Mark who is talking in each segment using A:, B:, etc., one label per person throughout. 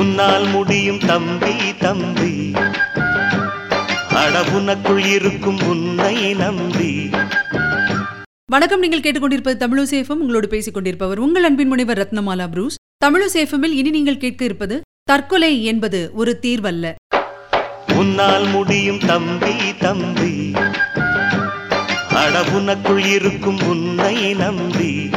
A: உன்னால் முடியும் தம்பி தம்பி. அட உனக்குள் இருக்கும் உன்னை நம்பி.
B: வணக்கம் நீங்கள் கேட்டுக்கொண்டிருப்பது தமிழசேஃபம் உங்களோடு பேசிக் கொண்டிருப்பவர் உங்கள் அன்பின் முனைவர் ரத்னமாலா புரூஸ். தமிழசேஃபமில் இனி நீங்கள் கேட்க இருப்பது தற்கொலை என்பது ஒரு தீர்வல்ல.
A: உன்னால் முடியும் தம்பி தம்பி. அட உனக்குள் இருக்கும் உன்னை நம்பி.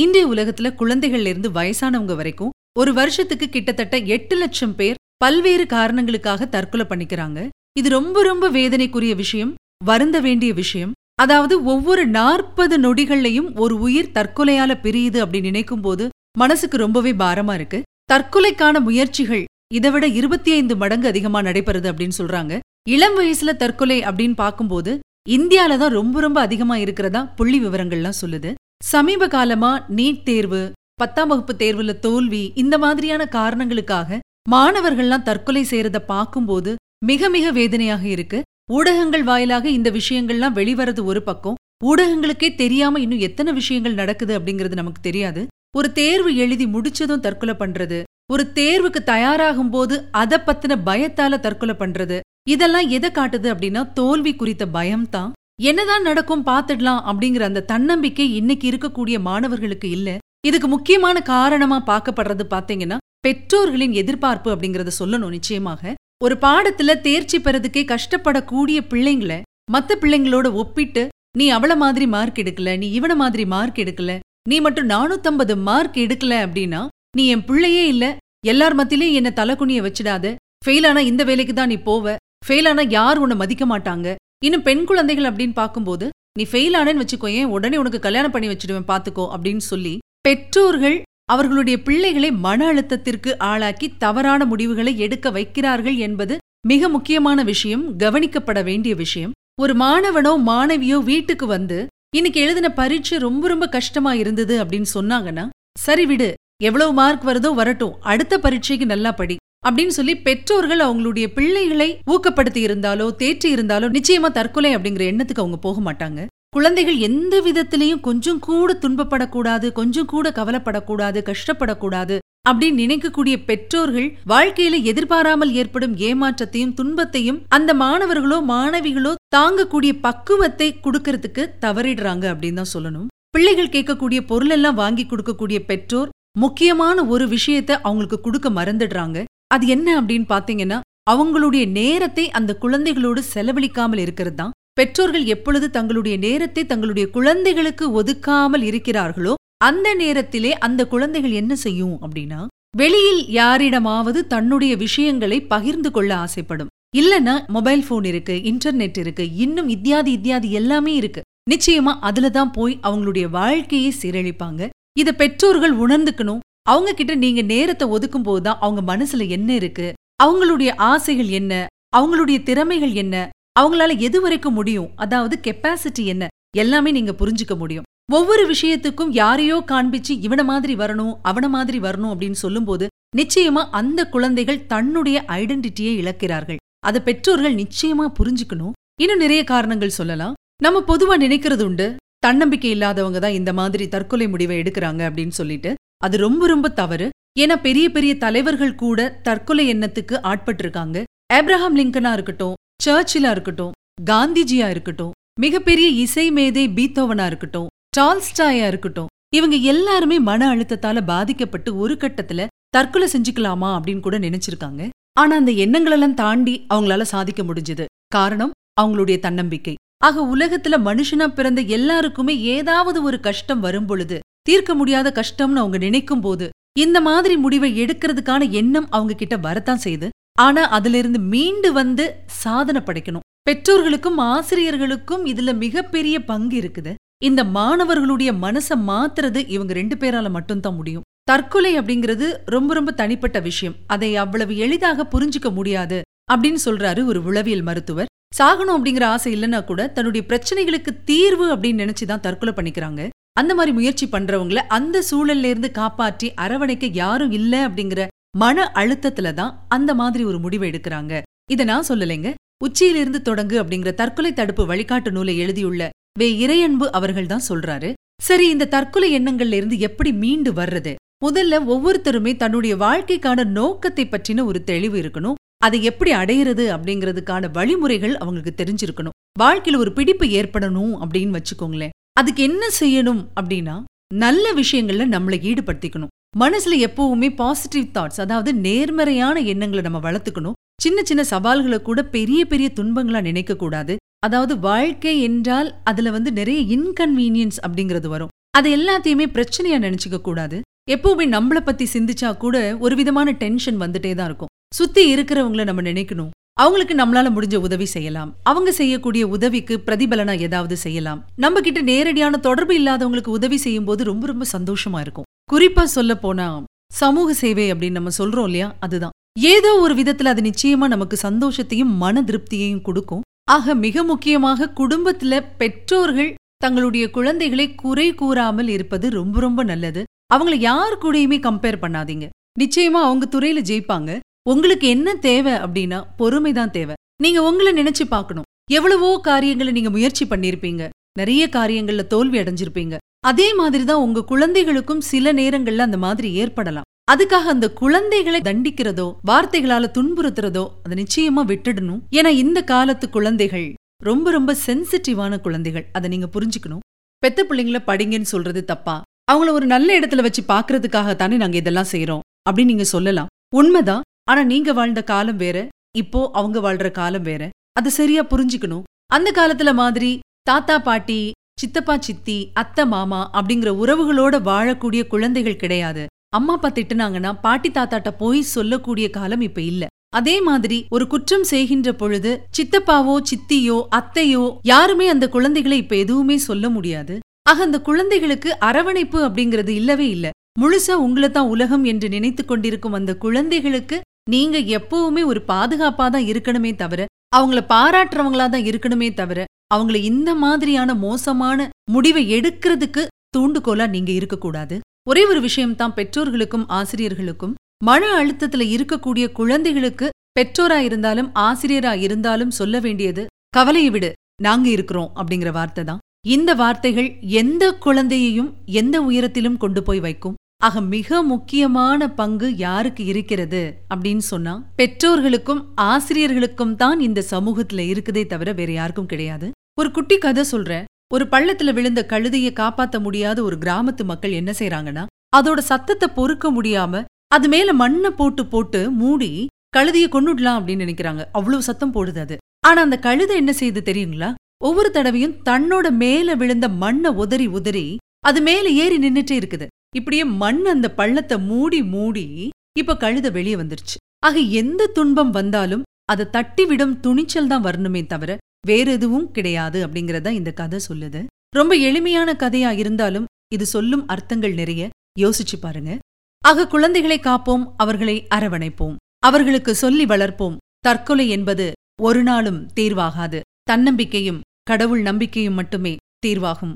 B: இன்றைய உலகத்துல குழந்தைகள்ல இருந்து வயசானவங்க வரைக்கும் ஒரு வருஷத்துக்கு கிட்டத்தட்ட எட்டு லட்சம் பேர் பல்வேறு காரணங்களுக்காக தற்கொலை பண்ணிக்கிறாங்க. இது ரொம்ப ரொம்ப வேதனைக்குரிய விஷயம் வருந்த வேண்டிய விஷயம். அதாவது ஒவ்வொரு நாற்பது நொடிகள்லையும் ஒரு உயிர் தற்கொலையால பிரியுது அப்படி நினைக்கும் போது மனசுக்கு ரொம்பவே பாரமா இருக்கு. தற்கொலைக்கான முயற்சிகள் இதை விட இருபத்தி ஐந்து மடங்கு அதிகமா நடைபெறுது அப்படின்னு சொல்றாங்க. இளம் வயசுல தற்கொலை அப்படின்னு பார்க்கும்போது இந்தியால தான் ரொம்ப ரொம்ப அதிகமா இருக்கிறதா புள்ளி விவரங்கள்லாம் சொல்லுது. சமீப காலமா நீட் தேர்வு பத்தாம் வகுப்பு தேர்வுல தோல்வி இந்த மாதிரியான காரணங்களுக்காக மாணவர்கள்லாம் தற்கொலை செய்யறத பார்க்கும்போது மிக மிக வேதனையாக இருக்கு. ஊடகங்கள் வாயிலாக இந்த விஷயங்கள்லாம் வெளிவரது ஒரு பக்கம். ஊடகங்களுக்கே தெரியாம இன்னும் எத்தனை விஷயங்கள் நடக்குது அப்படிங்கிறது நமக்கு தெரியாது. ஒரு தேர்வு எழுதி முடிச்சதும் தற்கொலை பண்றது. ஒரு தேர்வுக்கு தயாராகும் போது அதை பத்தின பயத்தால தற்கொலை பண்றது. இதெல்லாம் எதை காட்டுது அப்படின்னா தோல்வி குறித்த பயம்தான். என்னதான் நடக்கும் பார்த்துடலாம் அப்படிங்கிற அந்த தன்னம்பிக்கை இன்னைக்கு இருக்கக்கூடிய மாணவர்களுக்கு இல்ல. இதுக்கு முக்கியமான காரணமா பார்க்கப்படுறது பாத்தீங்கன்னா பெற்றோர்களின் எதிர்பார்ப்பு அப்படிங்கறத சொல்லணும் நிச்சயமாக. ஒரு பாடத்துல தேர்ச்சி பெறதுக்கே கஷ்டப்படக்கூடிய பிள்ளைங்கள மத்த பிள்ளைங்களோட ஒப்பிட்டு நீ அவள மாதிரி மார்க் எடுக்கல நீ இவன மாதிரி மார்க் எடுக்கல நீ மட்டும் நானூத்தம்பது மார்க் எடுக்கல அப்படின்னா நீ என் பிள்ளையே இல்ல எல்லார் மத்தியிலயும் என்ன தலைக்குனிய வச்சிடாத ஃபெயில் ஆனா இந்த வேலைக்கு தான் நீ போவ ஃபெயில் ஆனா யார் உன்னை மதிக்க மாட்டாங்க இன்னும் பெண் குழந்தைகள் அப்படின்னு பார்க்கும்போது நீ ஃபெயில் ஆனேன்னு வச்சுக்கோயேன் உடனே உனக்கு கல்யாணம் பண்ணி வச்சிடுவேன் பாத்துக்கோ அப்படின்னு சொல்லி பெற்றோர்கள் அவர்களுடைய பிள்ளைகளை மன அழுத்தத்திற்கு ஆளாக்கி தவறான முடிவுகளை எடுக்க வைக்கிறார்கள் என்பது மிக முக்கியமான விஷயம் கவனிக்கப்பட வேண்டிய விஷயம். ஒரு மாணவனோ மாணவியோ வீட்டுக்கு வந்து இன்னைக்கு எழுதின பரீட்சை ரொம்ப ரொம்ப கஷ்டமா இருந்தது அப்படின்னு சொன்னாங்கன்னா சரி விடு எவ்வளவு மார்க் வருதோ வரட்டும் அடுத்த பரீட்சைக்கு நல்லா படி அப்படின்னு சொல்லி பெற்றோர்கள் அவங்களுடைய பிள்ளைகளை ஊக்கப்படுத்தி இருந்தாலோ தேற்றி இருந்தாலோ நிச்சயமா தற்கொலை அப்படிங்கிற எண்ணத்துக்கு அவங்க போக மாட்டாங்க. குழந்தைகள் எந்த விதத்திலையும் கொஞ்சம் கூட துன்பப்படக்கூடாது கொஞ்சம் கூட கவலைப்படக்கூடாது கஷ்டப்படக்கூடாது அப்படின்னு நினைக்கக்கூடிய பெற்றோர்கள் வாழ்க்கையில எதிர்பாராமல் ஏற்படும் ஏமாற்றத்தையும் துன்பத்தையும் அந்த மாணவர்களோ மாணவிகளோ தாங்கக்கூடிய பக்குவத்தை கொடுக்கறதுக்கு தவறிடுறாங்க அப்படின்னு தான் சொல்லணும். பிள்ளைகள் கேட்கக்கூடிய பொருளெல்லாம் வாங்கி கொடுக்கக்கூடிய பெற்றோர் முக்கியமான ஒரு விஷயத்த அவங்களுக்கு கொடுக்க மறந்துடுறாங்க. அது என்ன அப்படின்னு பாத்தீங்கன்னா அவங்களுடைய நேரத்தை அந்த குழந்தைகளோடு செலவழிக்காமல் இருக்கிறது தான். பெற்றோர்கள் எப்பொழுது தங்களுடைய நேரத்தை தங்களுடைய குழந்தைகளுக்கு ஒதுக்காமல் இருக்கிறார்களோ அந்த நேரத்திலே அந்த குழந்தைகள் என்ன செய்யும் அப்படின்னா வெளியில் யாரிடமாவது தன்னுடைய விஷயங்களை பகிர்ந்து கொள்ள ஆசைப்படும். இல்லனா மொபைல் போன் இருக்கு இன்டர்நெட் இருக்கு இன்னும் இத்தியாதி இத்தியாதி எல்லாமே இருக்கு. நிச்சயமா அதுல தான் போய் அவங்களுடைய வாழ்க்கையை சீரழிப்பாங்க. இத பெற்றோர்கள் உணர்ந்துக்கணும். அவங்க கிட்ட நீங்க நேரத்தை ஒதுக்கும் போதுதான் அவங்க மனசுல என்ன இருக்கு? அவங்களுடைய ஆசைகள் என்ன? அவங்களுடைய திறமைகள் என்ன? அவங்களால எது வரைக்கும் முடியும்? அதாவது கெப்பாசிட்டி என்ன? எல்லாமே நீங்க புரிஞ்சுக்க முடியும். ஒவ்வொரு விஷயத்துக்கும் யாரையோ காண்பிச்சு இவன மாதிரி வரணும் அவன மாதிரி வரணும் அப்படின்னு சொல்லும்போது நிச்சயமா அந்த குழந்தைகள் தன்னுடைய ஐடென்டிட்டியை இழக்கிறார்கள். அதை பெற்றோர்கள் நிச்சயமா புரிஞ்சுக்கணும். இன்னும் நிறைய காரணங்கள் சொல்லலாம். நம்ம பொதுவா நினைக்கிறது உண்டு தன்னம்பிக்கை இல்லாதவங்க தான் இந்த மாதிரி தற்கொலை முடிவை எடுக்கிறாங்க அப்படின்னு சொல்லிட்டு. அது ரொம்ப ரொம்ப தவறு. ஏன்னா பெரிய பெரிய தலைவர்கள் கூட தற்கொலை எண்ணத்துக்கு ஆட்பட்டிருக்காங்க. ஆப்ரஹாம் லிங்கனா இருக்கட்டும் சர்ச்சிலா இருக்கட்டும் காந்திஜியா இருக்கட்டும் மிகப்பெரிய இசை மேதை பீத்தோவனா இருக்கட்டும் டால்ஸ்டாயா இருக்கட்டும் இவங்க எல்லாருமே மன அழுத்தத்தால பாதிக்கப்பட்டு ஒரு கட்டத்துல தற்கொலை செஞ்சுக்கலாமா அப்படின்னு கூட நினைச்சிருக்காங்க. ஆனா அந்த எண்ணங்களெல்லாம் தாண்டி அவங்களால சாதிக்க முடிஞ்சது. காரணம் அவங்களுடைய தன்னம்பிக்கை. ஆக உலகத்துல மனுஷனா பிறந்த எல்லாருக்குமே ஏதாவது ஒரு கஷ்டம் வரும் பொழுது தீர்க்க முடியாத கஷ்டம்னு அவங்க நினைக்கும் போது இந்த மாதிரி முடிவை எடுக்கிறதுக்கான எண்ணம் அவங்க கிட்ட வரத்தான் செய்யுது ஆனா அதுல இருந்து மீண்டு வந்து சாதனை படைக்கணும். பெற்றோர்களுக்கும் ஆசிரியர்களுக்கும் இதுல மிகப்பெரிய பங்கு இருக்குது. இந்த மாணவர்களுடைய மனச மாத்துறது இவங்க ரெண்டு பேரால மட்டும்தான் முடியும். தற்கொலை அப்படிங்கிறது ரொம்ப ரொம்ப தனிப்பட்ட விஷயம். அதை அவ்வளவு எளிதாக புரிஞ்சுக்க முடியாது அப்படின்னு சொல்றாரு ஒரு உளவியல் மருத்துவர். சாகணும் அப்படிங்கிற ஆசை இல்லைன்னா கூட தன்னுடைய பிரச்சனைகளுக்கு தீர்வு அப்படின்னு நினைச்சுதான் தற்கொலை பண்ணிக்கிறாங்க. அந்த மாதிரி முயற்சி பண்றவங்கள அந்த சூழல்ல இருந்து காப்பாற்றி அரவணைக்க யாரும் இல்ல அப்படிங்கிற மன அழுத்தத்துல தான் அந்த மாதிரி ஒரு முடிவை எடுக்கிறாங்க. இத நான் சொல்லலைங்க. உச்சியிலிருந்து தொடங்கு அப்படிங்கிற தற்கொலை தடுப்பு வழிகாட்டு நூலை எழுதியுள்ள வே. இறையன்பு அவர்கள் தான் சொல்றாரு. சரி இந்த தற்கொலை எண்ணங்கள்ல இருந்து எப்படி மீண்டு வர்றது? முதல்ல ஒவ்வொருத்தருமே தன்னுடைய வாழ்க்கைக்கான நோக்கத்தை பற்றின ஒரு தெளிவு இருக்கணும். அதை எப்படி அடையிறது அப்படிங்கிறதுக்கான வழிமுறைகள் அவங்களுக்கு தெரிஞ்சிருக்கணும். வாழ்க்கையில ஒரு பிடிப்பு ஏற்படணும் அப்படின்னு வச்சுக்கோங்களேன். அதுக்கு என்ன செய்யணும் அப்படின்னா நல்ல விஷயங்கள்ல நம்மளை ஈடுபடுத்திக்கணும். மனசுல எப்பவுமே பாசிட்டிவ் தாட்ஸ் அதாவது நேர்மறையான எண்ணங்களை நம்ம வளர்த்துக்கணும். சின்ன சின்ன சவால்களை கூட பெரிய பெரிய துன்பங்களா நினைக்க கூடாது. அதாவது வாழ்க்கை என்றால் அதுல வந்து நிறைய இன்கன்வீனியன்ஸ் அப்படிங்கிறது வரும். அது எல்லாத்தையுமே பிரச்சனையா நினைச்சுக்க கூடாது. எப்பவுமே நம்மள பத்தி சிந்திச்சா கூட ஒரு விதமான டென்ஷன் வந்துட்டே தான் இருக்கும். சுத்தி இருக்கிறவங்கள நம்ம நினைக்கணும். அவங்களுக்கு நம்மளால முடிஞ்ச உதவி செய்யலாம். அவங்க செய்யக்கூடிய உதவிக்கு பிரதிபலனா ஏதாவது செய்யலாம். நம்ம கிட்ட நேரடியான தொடர்பு இல்லாதவங்களுக்கு உதவி செய்யும் போது ரொம்ப ரொம்ப சந்தோஷமா இருக்கும். குறிப்பா சொல்ல போனா சமூக சேவை அப்படின்னு நம்ம சொல்றோம் இல்லையா? அதுதான். ஏதோ ஒரு விதத்துல அது நிச்சயமா நமக்கு சந்தோஷத்தையும் மன திருப்தியையும் கொடுக்கும். ஆக மிக முக்கியமாக குடும்பத்துல பெற்றோர்கள் தங்களுடைய குழந்தைகளை குறை கூறாமல் இருப்பது ரொம்ப ரொம்ப நல்லது. அவங்கள யார் கூடயுமே கம்பேர் பண்ணாதீங்க. நிச்சயமா அவங்க துறையில ஜெயிப்பாங்க. உங்களுக்கு என்ன தேவை அப்படின்னா பொறுமைதான் தேவை. நீங்க உங்களை நினைச்சு பார்க்கணும். எவ்வளவோ காரியங்களை நீங்க முயற்சி பண்ணிருப்பீங்க நிறைய காரியங்கள்ல தோல்வி அடைஞ்சிருப்பீங்க. அதே மாதிரி தான் உங்க குழந்தைகளுக்கும் சில நேரங்கள்ல அந்த மாதிரி ஏற்படலாம். அதுக்காக அந்த குழந்தைகளை தண்டிக்கிறதோ வார்த்தைகளால துன்புறுத்துறதோ அதை நிச்சயமா விட்டுடணும். ஏன்னா இந்த காலத்து குழந்தைகள் ரொம்ப ரொம்ப சென்சிட்டிவான குழந்தைகள். அதை நீங்க புரிஞ்சுக்கணும். பெத்த பிள்ளைங்கள படிங்கன்னு சொல்றது தப்பா? அவங்கள ஒரு நல்ல இடத்துல வச்சு பாக்குறதுக்காகத்தானே நாங்க இதெல்லாம் செய்யறோம் அப்படின்னு நீங்க சொல்லலாம். உண்மைதான். ஆனா நீங்க வாழ்ந்த காலம் வேற. இப்போ அவங்க வாழ்ற காலம் வேற. அது சரியா புரிஞ்சுக்கணும். அந்த காலத்துல மாதிரி தாத்தா பாட்டி சித்தப்பா சித்தி அத்தை மாமா அப்படிங்கிற உறவுகளோட வாழக்கூடிய குழந்தைகள் கிடையாது. அம்மா அப்பா திட்டுனாங்கன்னா பாட்டி தாத்தாட்ட போய் சொல்லக்கூடிய காலம் இப்ப இல்ல. அதே மாதிரி ஒரு குற்றம் செய்கின்ற பொழுது சித்தப்பாவோ சித்தியோ அத்தையோ யாருமே அந்த குழந்தைகளை இப்ப எதுவுமே சொல்ல முடியாது. ஆக அந்த குழந்தைகளுக்கு அரவணைப்பு அப்படிங்கிறது இல்லவே இல்ல. முழுசா உங்களை தான் உலகம் என்று நினைத்து கொண்டிருக்கும் அந்த குழந்தைகளுக்கு நீங்க எப்பவுமே ஒரு பாதுகாப்பா தான் இருக்கணுமே தவிர அவங்கள பாராட்டுறவங்களா தான் இருக்கணுமே தவிர அவங்கள இந்த மாதிரியான மோசமான முடிவை எடுக்கிறதுக்கு தூண்டுகோலா நீங்க இருக்கக்கூடாது ஒரே ஒரு விஷயம்தான் பெற்றோர்களுக்கும் ஆசிரியர்களுக்கும். மன அழுத்தத்துல இருக்கக்கூடிய குழந்தைகளுக்கு பெற்றோரா இருந்தாலும் ஆசிரியரா இருந்தாலும் சொல்ல வேண்டியது கவலையை விடு நாங்க இருக்கிறோம் அப்படிங்கிற வார்த்தை தான். இந்த வார்த்தைகள் எந்த குழந்தையையும் எந்த உயரத்திலும் கொண்டு போய் வைக்கும். ஆக மிக முக்கியமான பங்கு யாருக்கு இருக்கிறது அப்படின்னு சொன்னா பெற்றோர்களுக்கும் ஆசிரியர்களுக்கும் தான் இந்த சமூகத்துல இருக்குதே தவிர வேற யாருக்கும் கிடையாது. ஒரு குட்டி கதை சொல்றேன். ஒரு பள்ளத்துல விழுந்த கழுதைய காப்பாத்த முடியாத ஒரு கிராமத்து மக்கள் என்ன செய்றாங்கன்னா அதோட சத்தத்தை பொறுக்க முடியாம அது மேல மண்ணை போட்டு போட்டு மூடி கழுதைய கொண்டுடலாம் அப்படின்னு நினைக்கிறாங்க. அவ்வளவு சத்தம் போடுது அது. ஆனா அந்த கழுதை என்ன செய்யுது தெரியுங்களா? ஒவ்வொரு தடவையும் தன்னோட மேல விழுந்த மண்ணை உதறி உதறி அது மேல ஏறி நின்னுட்டே இருக்குது. இப்படியே மண் அந்த பள்ளத்தை மூடி மூடி இப்ப கழுத வெளியே வந்துருச்சு. ஆக எந்த துன்பம் வந்தாலும் அதை தட்டிவிடும் துணிச்சல் தான் வரணுமே தவிர வேற எதுவும் கிடையாது அப்படிங்கறத இந்த கதை சொல்லுது. ரொம்ப எளிமையான கதையா இருந்தாலும் இது சொல்லும் அர்த்தங்கள் நிறைய. யோசிச்சு பாருங்க. ஆக குழந்தைகளை காப்போம் அவர்களை அரவணைப்போம். அவர்களுக்கு சொல்லி வளர்ப்போம். தற்கொலை என்பது ஒரு நாளும் தீர்வாகாது. தன்னம்பிக்கையும் கடவுள் நம்பிக்கையும் மட்டுமே தீர்வாகும்.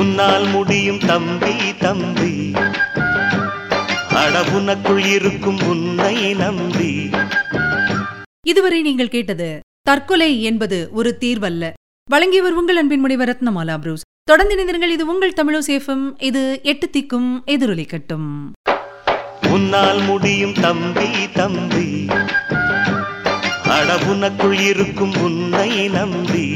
A: உன்னால் முடியும் தம்பி தம்பி. அட உனக்குள் இருக்கும் உன்னை நம்பி.
B: இதுவரை நீங்கள் கேட்டது தற்கொலை என்பது ஒரு தீர்வல்ல. வழங்கியவர் உங்கள் அன்பின் முனைவர் ரத்னமாலா புரூஸ். தொடர்ந்து இணைந்திருங்கள். இது உங்கள் தமிழோ சேஃபம். இது எட்டு திக்கும் எதிரொலிக்கட்டும்
A: உன்னால் முடியும் தம்பி தம்பி. அட உனக்குள் இருக்கும் உன்னை நம்பி.